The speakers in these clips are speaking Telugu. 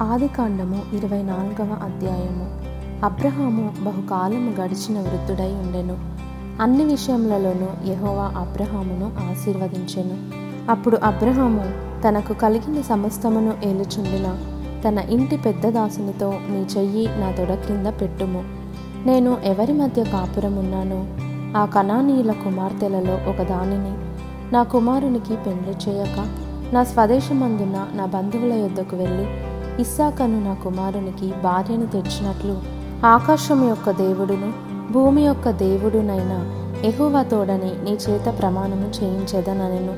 ఆదికాండము ఇరవై నాలుగవ అధ్యాయము. అబ్రహాము బహుకాలము గడిచిన వృద్ధుడై ఉండెను. అన్ని విషయములలోనూ యహోవా అబ్రహామును ఆశీర్వదించెను. అప్పుడు అబ్రహాము తనకు కలిగిన సమస్తమును ఏలుచుండిన తన ఇంటి పెద్ద దాసునితో నీ చెయ్యి నా తొడ క్రింద పెట్టుము. నేను ఎవరి మధ్య కాపురమున్నానో ఆ కణానీయుల కుమార్తెలలో ఒక దానిని నా కుమారునికి పెండ్లి చేయక నా స్వదేశమందున నా బంధువుల యొద్దకు వెళ్ళి ఇస్సాకను నా కుమారునికి భార్యను తెచ్చినట్లు ఆకాశం యొక్క దేవుడును భూమి యొక్క దేవుడునైన ఎహోవా తోడని నీ చేత ప్రమాణము చేయించేదనను.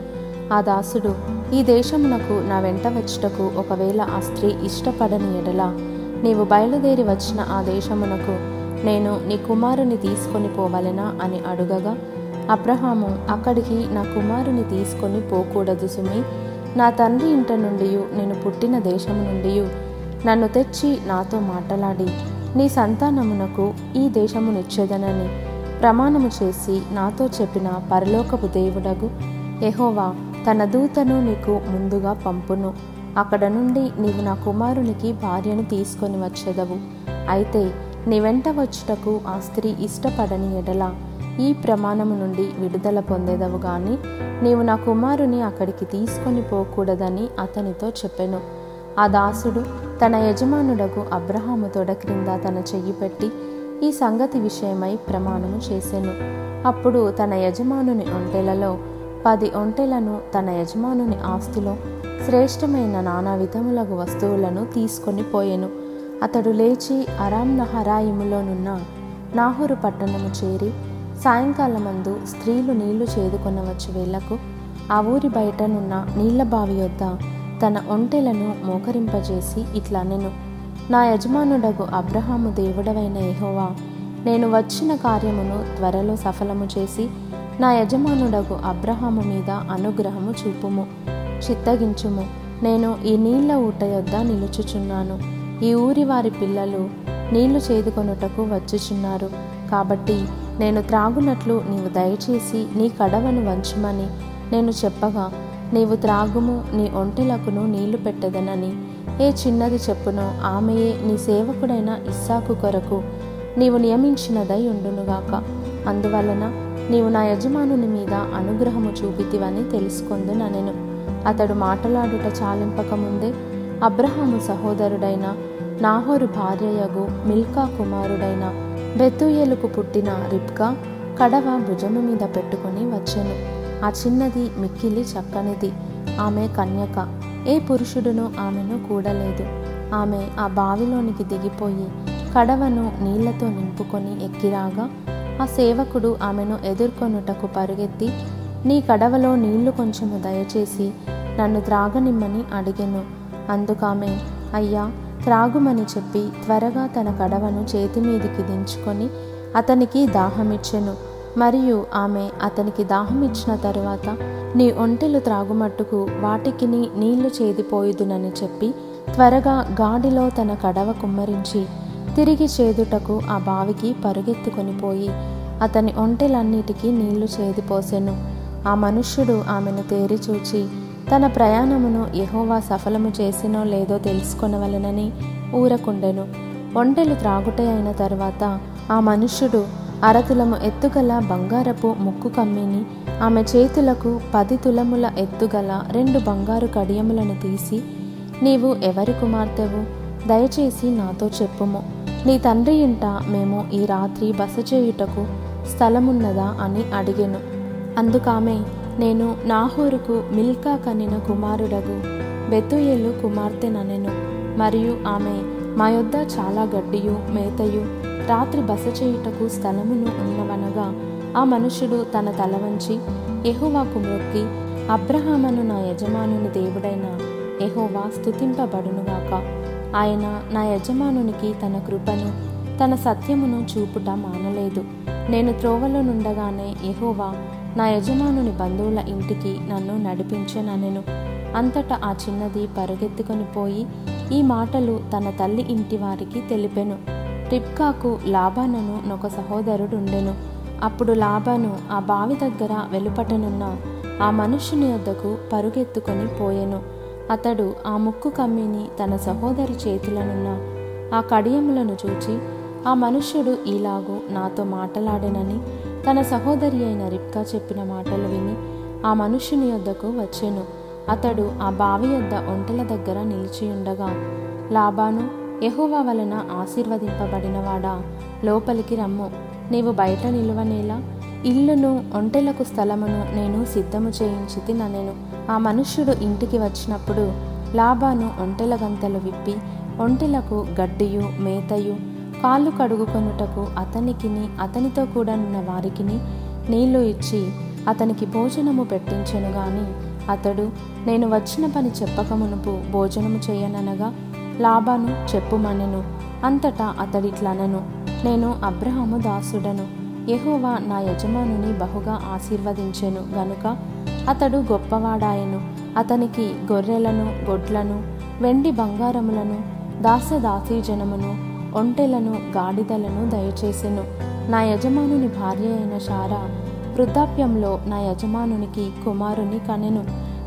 ఆ దాసుడు ఈ దేశమునకు నా వెంట వచ్చుటకు ఒకవేళ ఆ స్త్రీ ఇష్టపడని ఎడల నీవు బయలుదేరి వచ్చిన ఆ దేశమునకు నేను నీ కుమారుని తీసుకొని పోవలెనా అని అడుగగా అబ్రహాము అక్కడికి నా కుమారుని తీసుకొని పోకూడదు సుమి నా తండ్రి ఇంట నుండి నేను పుట్టిన దేశము నుండి నన్ను తెచ్చి నాతో మాట్లాడి నీ సంతానమునకు ఈ దేశమునిచ్చేదనని ప్రమాణము చేసి నాతో చెప్పిన పరలోకపు దేవుడగు ఎహోవా తన దూతను నీకు ముందుగా పంపును. అక్కడ నుండి నీవు నా కుమారునికి భార్యను తీసుకొని వచ్చేదవు. అయితే నీ వెంట వచ్చుటకు ఆ స్త్రీ ఇష్టపడని ఎడల ఈ ప్రమాణము నుండి విడుదల పొందేదవు గాని నీవు నా కుమారుని అక్కడికి తీసుకొని పోకూడదని అతనితో చెప్పెను. ఆ దాసుడు తన యజమానుడకు అబ్రహాము తొడ క్రింద తన చెయ్యి పెట్టి ఈ సంగతి విషయమై ప్రమాణము చేశాను అప్పుడు తన యజమానుని ఒంటెలలో పది ఒంటెలను తన యజమానుని ఆస్తిలో శ్రేష్టమైన నానా విధములగు వస్తువులను తీసుకొని పోయెను. అతడు లేచి అరాం నహరాయిములోనున్న నాహోరు పట్టణము చేరి సాయంకాలమందు స్త్రీలు నీళ్ళు చేదుకొనవచ్చు వేళకు ఆ ఊరి బయటనున్న నీళ్ళ బావి యొద్ద తన ఒంటెలను మోకరింపజేసి ఇట్లా నేను నా యజమానుడగు అబ్రహాము దేవుడవైన యెహోవా నేను వచ్చిన కార్యమును త్వరలో సఫలము చేసి నా యజమానుడగు అబ్రహాము మీద అనుగ్రహము చూపుము చిత్తగించుము. నేను ఈ నీళ్ళ ఊట యొద్ద నిలుచుచున్నాను. ఈ ఊరి వారి పిల్లలు నీళ్ళు చేదుకొనుటకు వచ్చుచున్నారు. కాబట్టి నేను త్రాగునట్లు నీవు దయచేసి నీ కడవను వంచమని నేను చెప్పగా నీవు త్రాగుము నీ ఒంటెలకును నీళ్ళు పెట్టదనని. ఏ చిన్నది చెప్పునో ఆమెయే నీ సేవకుడైన ఇస్సాకు కొరకు నీవు నియమించినదై ఉండునుగాక. అందువలన నీవు నా యజమానుని మీద అనుగ్రహము చూపితివని తెలుసుకొందు ననెను అతడు మాటలాడుట చాలింపకముందే అబ్రహాము సహోదరుడైన నాహోరు భార్యయగు మిల్కా కుమారుడైన బెత్తుయేలుకు పుట్టిన రిప్కా కడవ భుజము మీద పెట్టుకొని వచ్చెను. ఆ చిన్నది మిక్కిలి చక్కనిది. ఆమె కన్యక. ఏ పురుషుడును ఆమెను కూడలేదు. ఆమె ఆ బావిలోనికి దిగిపోయి కడవను నీళ్ళతో నింపుకొని ఎక్కిరాగా ఆ సేవకుడు ఆమెను ఎదుర్కొనుటకు పరుగెత్తి నీ కడవలో నీళ్ళు కొంచెము దయచేసి నన్ను త్రాగనిమ్మని అడిగెను. అందుకామె అయ్యా త్రాగుమని చెప్పి త్వరగా తన కడవను చేతి మీదికి దించుకొని అతనికి దాహమిచ్చెను. మరియు ఆమె అతనికి దాహమిచ్చిన తరువాత నీ ఒంటెలు త్రాగుమట్టుకు వాటికిని నీళ్ళు చేదిపోయుదునని చెప్పి త్వరగా గాడిలో తన కడవ కుమ్మరించి తిరిగి చేదుటకు ఆ బావికి పరుగెత్తుకొని పోయి అతని ఒంటెలన్నిటికీ నీళ్ళు చేదిపోసెను. ఆ మనుష్యుడు ఆమెను తేరిచూచి తన ప్రయాణమును యహోవా సఫలము చేసినో లేదో తెలుసుకొనవలనని ఊరకుండెను. ఒంటెలు త్రాగుట అయిన తర్వాత ఆ మనుష్యుడు అరతులము ఎత్తుగల బంగారపు ముక్కు కమ్మిని ఆమె చేతులకు పది తులముల ఎత్తుగల రెండు బంగారు కడియములను తీసి నీవు ఎవరి కుమార్తెవు? దయచేసి నాతో చెప్పుము. నీ తండ్రి ఇంట మేము ఈ రాత్రి బస చేయుటకు స్థలమున్నదా అని అడిగెను. అందుకామె నేను నాహోరుకు మిల్కా కనిన కుమారుడగు బెతుయేలు కుమార్తెననెను. మరియు ఆమె మా యొద్ద చాలా గడ్డియు మేతయు రాత్రి బస చేయుటకు స్థలమును ఉన్నవనగా ఆ మనుషుడు తన తల వంచి ఎహోవాకు మొక్కి అబ్రహామను నా యజమానుని దేవుడైన ఎహోవా స్థుతింపబడునుగాక ఆయన నా యజమానునికి తన కృపను తన సత్యమును చూపుట మానలేదు. నేను త్రోవలో నుండగానే ఎహోవా నా యజమానుని బంధువుల ఇంటికి నన్ను నడిపించననెను. అంతటా ఆ చిన్నది పరుగెత్తుకొని పోయి ఈ మాటలు తన తల్లి ఇంటి వారికి తెలిపెను. రిబ్కాకు లాబానను నొక సహోదరుడుండెను. అప్పుడు లాబాను ఆ బావి దగ్గర వెలుపటనున్న ఆ మనుష్యుని వద్దకు పరుగెత్తుకొని పోయెను. అతడు ఆ ముక్కు కమ్మిని తన సహోదరి చేతులనున్న ఆ కడియములను చూచి ఆ మనుష్యుడు ఈలాగు నాతో మాటలాడెనని తన సహోదరి అయిన రిప్కా చెప్పిన మాటలు విని ఆ మనుష్యుని యొద్దకు వచ్చెను. అతడు ఆ బావి యొద్ద ఒంటెల దగ్గర నిలిచి ఉండగా లాబాను ఎహోవా వలన ఆశీర్వదింపబడినవాడా? లోపలికి రమ్ము. నీవు బయట నిలువనేలా? ఇల్లును ఒంటెలకు స్థలమును నేను సిద్ధము చేయించి తిననేను. ఆ మనుష్యుడు ఇంటికి వచ్చినప్పుడు లాబాను ఒంటెల గంతలు విప్పి ఒంటెలకు గడ్డియు మేతయు కాళ్ళు కడుగుకొనుటకు అతనికిని అతనితో కూడా ఉన్న వారికిని నీళ్ళు ఇచ్చి అతనికి భోజనము పెట్టించెను గాని అతడు నేను వచ్చిన పని చెప్పక మునుపు భోజనము చేయననగా లాభాను చెప్పుమనెను. అంతటా అతడిట్లనను. నేను అబ్రహము దాసుడను. యహోవా నా యజమానుని బహుగా ఆశీర్వదించెను గనుక అతడు గొప్పవాడాయను. అతనికి గొర్రెలను గొడ్లను వెండి బంగారములను దాసదాసీజనమును ఒంటెలను గాడిదలను దయచేసెను. నా యజమానుని భార్య అయిన శారా వృద్ధాప్యంలో నా యజమానునికి కుమారుని కనెను.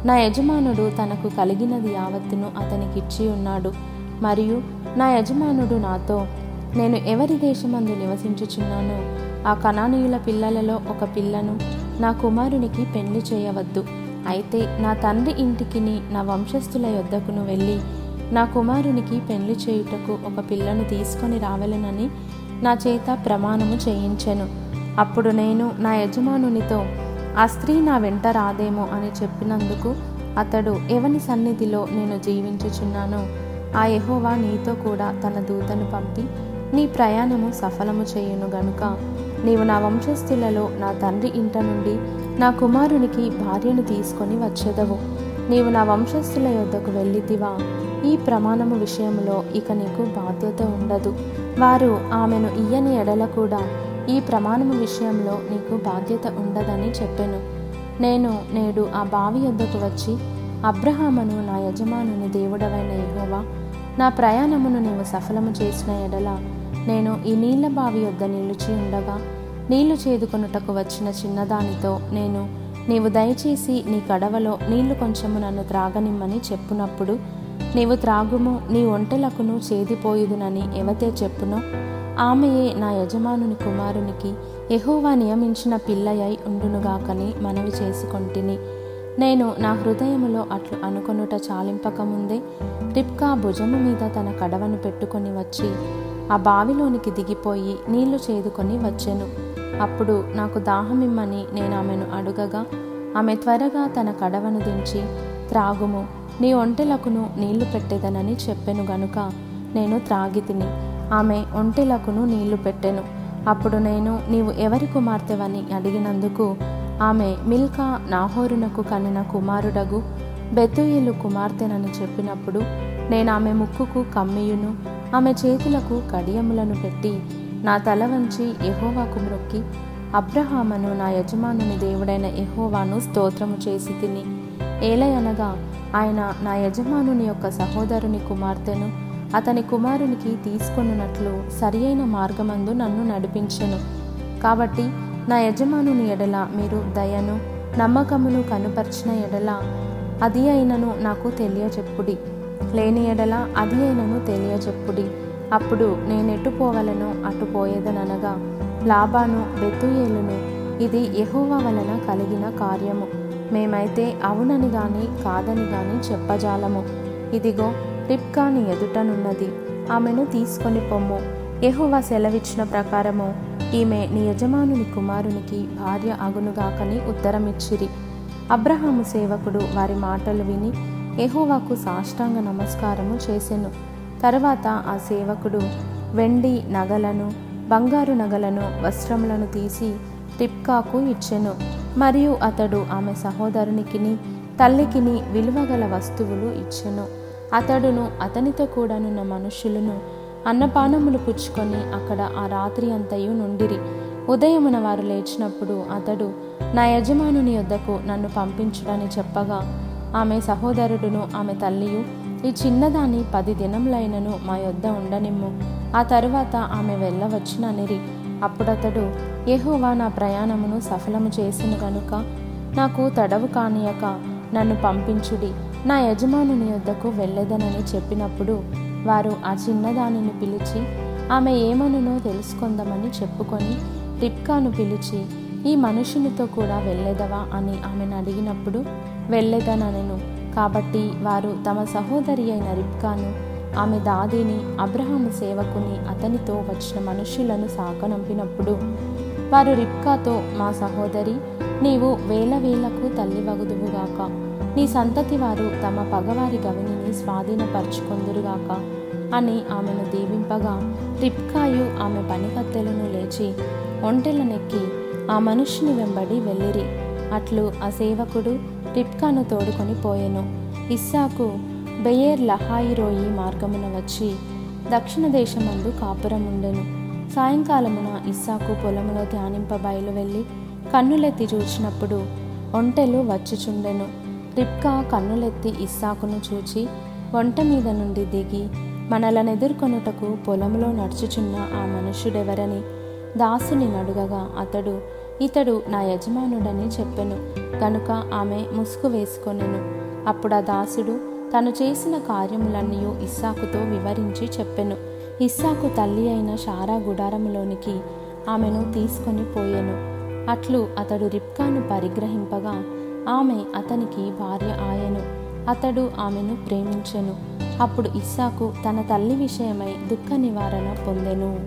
నా యజమానుడు తనకు కలిగినది యావత్తును అతనికిచ్చి ఉన్నాడు. మరియు నా యజమానుడు నాతో నేను ఎవరి దేశమందు నివసించుచున్నానో ఆ కణానీయుల పిల్లలలో ఒక పిల్లను నా కుమారునికి పెళ్ళి చేయవద్దు. అయితే నా తండ్రి ఇంటికిని నా వంశస్థుల యొద్దకును వెళ్ళి నా కుమారునికి పెళ్ళి చేయుటకు ఒక పిల్లను తీసుకొని రావలెనని నా చేత ప్రమాణము చేయించెను. అప్పుడు నేను నా యజమానునితో ఆ స్త్రీ నా వెంట రాదేమో అని చెప్పినందుకు అతడు ఎవని సన్నిధిలో నేను జీవించుచున్నానో ఆ యహోవా నీతో కూడా తన దూతను పంపి నీ ప్రయాణము సఫలము చేయును గనుక. నీవు నా వంశస్థులలో నా తండ్రి ఇంట నుండి నా కుమారునికి భార్యను తీసుకొని వచ్చేదవు. నీవు నా వంశస్థుల యొద్దకు వెళ్ళితివా? ఈ ప్రమాణము విషయంలో ఇక నీకు బాధ్యత ఉండదు. వారు ఆమెను ఇయ్యని ఎడల కూడా ఈ ప్రమాణము విషయంలో నీకు బాధ్యత ఉండదని చెప్పెను. నేను నేడు ఆ బావి వద్దకు వచ్చి అబ్రహామును నా యజమానుని దేవుడవైన యెహోవా నా ప్రయాణమును నీవు సఫలము చేసిన ఎడల నేను ఈ నీళ్ళ బావి యొద్ద నిలిచి ఉండగా నీళ్ళు చేదుకొనుటకు వచ్చిన చిన్నదానితో నేను నీవు దయచేసి నీ కడవలో నీళ్ళు కొంచెము నన్ను త్రాగనిమ్మని చెప్పునప్పుడు నీవు త్రాగుము నీ ఒంటెలకును చేదిపోయేదునని ఎవతే చెప్పునో ఆమెయే నా యజమానుని కుమారునికి ఎహోవా నియమించిన పిల్లయై ఉండునుగాకని మనవి చేసుకొంటిని. నేను నా హృదయములో అట్లు అనుకొనుట చాలింపకముందే రిప్కా భుజము మీద తన కడవను పెట్టుకొని వచ్చి ఆ బావిలోనికి దిగిపోయి నీళ్ళు చేదుకొని వచ్చెను. అప్పుడు నాకు దాహమిమ్మని నేను ఆమెను అడుగగా ఆమె త్వరగా తన కడవను దించి త్రాగుము నీ ఒంటెలకును నీళ్ళు పెట్టేదనని చెప్పెను గనుక నేను త్రాగి తిని ఆమె ఒంటెలకును నీళ్ళు పెట్టెను. అప్పుడు నేను నీవు ఎవరి కుమార్తెవని అడిగినందుకు ఆమె మిల్కా నాహోరునకు కనిన కుమారుడగు బెతుయేలు కుమార్తెనని చెప్పినప్పుడు నేను ఆమె ముక్కుకు కమ్మియును ఆమె చేతులకు కడియములను పెట్టి నా తల వంచి ఎహోవాకు మ్రొక్కి అబ్రహామను నా యజమానుని దేవుడైన ఎహోవాను స్తోత్రము చేసి తిని ఏలయనగా ఆయన నా యజమానుని యొక్క సహోదరుని కుమార్తెను అతని కుమారునికి తీసుకొనున్నట్లు సరియైన మార్గమందు నన్ను నడిపించెను. కాబట్టి నా యజమానుని ఎడల మీరు దయను నమ్మకమును కనుపర్చిన ఎడల అది అయినను నాకు తెలియచెప్పుడి లేని ఎడల అది అయినను తెలియచెప్పుడి అప్పుడు నేనెటు పోవలను అటు పోయేదనగా లాభాను బెతుయేలును ఇది యెహోవా వలన కలిగిన కార్యము. మేమైతే అవునని గాని కాదని గాని చెప్పజాలము. ఇదిగో రిప్కాని ఎదుటనున్నది. ఆమెను తీసుకొని పొమ్ము. యెహోవా సెలవిచ్చిన ప్రకారము ఈమె నీ యజమానుని కుమారునికి భార్య అగునుగాకని ఉత్తరమిచ్చిరి. అబ్రహాము సేవకుడు వారి మాటలు విని ఎహోవాకు సాష్టాంగ నమస్కారము చేసెను. తరువాత ఆ సేవకుడు వెండి నగలను బంగారు నగలను వస్త్రములను తీసి రిప్కాకు ఇచ్చెను. మరియు అతడు ఆమె సహోదరునికిని తల్లికిని విలువగల వస్తువులు ఇచ్చెను. అతడును అతనితో కూడానున్న మనుషులను అన్నపానములు పుచ్చుకొని అక్కడ ఆ రాత్రి అంతయు నుండిరి. ఉదయమున వారు లేచినప్పుడు అతడు నా యజమానుని యొద్దకు నన్ను పంపించుడని చెప్పగా ఆమె సహోదరుడును ఆమె తల్లియు ఈ చిన్నదాని పది దినములైనను మా యొద్ద ఉండనిమ్ము. ఆ తరువాత ఆమె వెళ్ళవచ్చుననిరి. అప్పుడతడు యెహోవా నా ప్రయాణమును సఫలము చేసిన గనుక నాకు తడవు కానియక నన్ను పంపించుడి. నా యజమానుని యొద్దకు వెళ్ళదనని చెప్పినప్పుడు వారు ఆ చిన్నదానిని పిలిచి ఆమె ఏమనునో తెలుసుకుందామని చెప్పుకొని రిప్కాను పిలిచి ఈ మనుషునితో కూడా వెళ్ళేదవా అని ఆమెను అడిగినప్పుడు వెళ్ళేదనను కాబట్టి వారు తమ సహోదరి అయిన రిప్కాను ఆమె దాదిని అబ్రహాము సేవకుని అతనితో వచ్చిన మనుషులను సాకనంపినప్పుడు వారు రిప్కాతో మా సహోదరి నీవు వేల వేలకు తల్లి వగుదువుగాక నీ సంతతి వారు తమ పగవారి గవినిని స్వాధీనపరుచుకొందురుగాక. అని ఆమెను దీవింపగా రిప్కాయు ఆమె పనికత్తెలను లేచి ఒంటెలనెక్కి ఆ మనుష్యుని వెంబడి వెళ్ళిరి. అట్లు ఆ సేవకుడు రిప్కాను తోడుకొని పోయెను. ఇస్సాకు బెయేర్ లహాయిరోయి మార్గమున వచ్చి దక్షిణ దేశమందు కాపురం ఉండెను సాయంకాలమున ఇస్సాకు పొలములో ధ్యానింప బయలు వెళ్ళి కన్నులెత్తి చూచినప్పుడు ఒంటెలు వచ్చుచుండెను. రిప్కా కన్నులెత్తి ఇస్సాకును చూచి వంట మీద నుండి దిగి మనలనెదుర్కొనుటకు పొలంలో నడుచుచున్న ఆ మనుష్యుడెవరని దాసుని నడుగగా అతడు ఇతడు నా యజమానుడని చెప్పెను. కనుక ఆమె ముసుగు వేసుకొనెను. అప్పుడు ఆ దాసుడు తను చేసిన కార్యములన్నీ ఇస్సాకుతో వివరించి చెప్పెను. ఇస్సాకు తల్లి అయిన షారా గుడారములోనికి ఆమెను తీసుకొని పోయెను. అట్లు అతడు రిప్కాను పరిగ్రహింపగా ఆమె అతనికి భార్య ఆయను. అతడు ఆమెను ప్రేమించెను. అప్పుడు ఇస్సాకు తన తల్లి విషయమై దుఃఖ నివారణ పొందెను.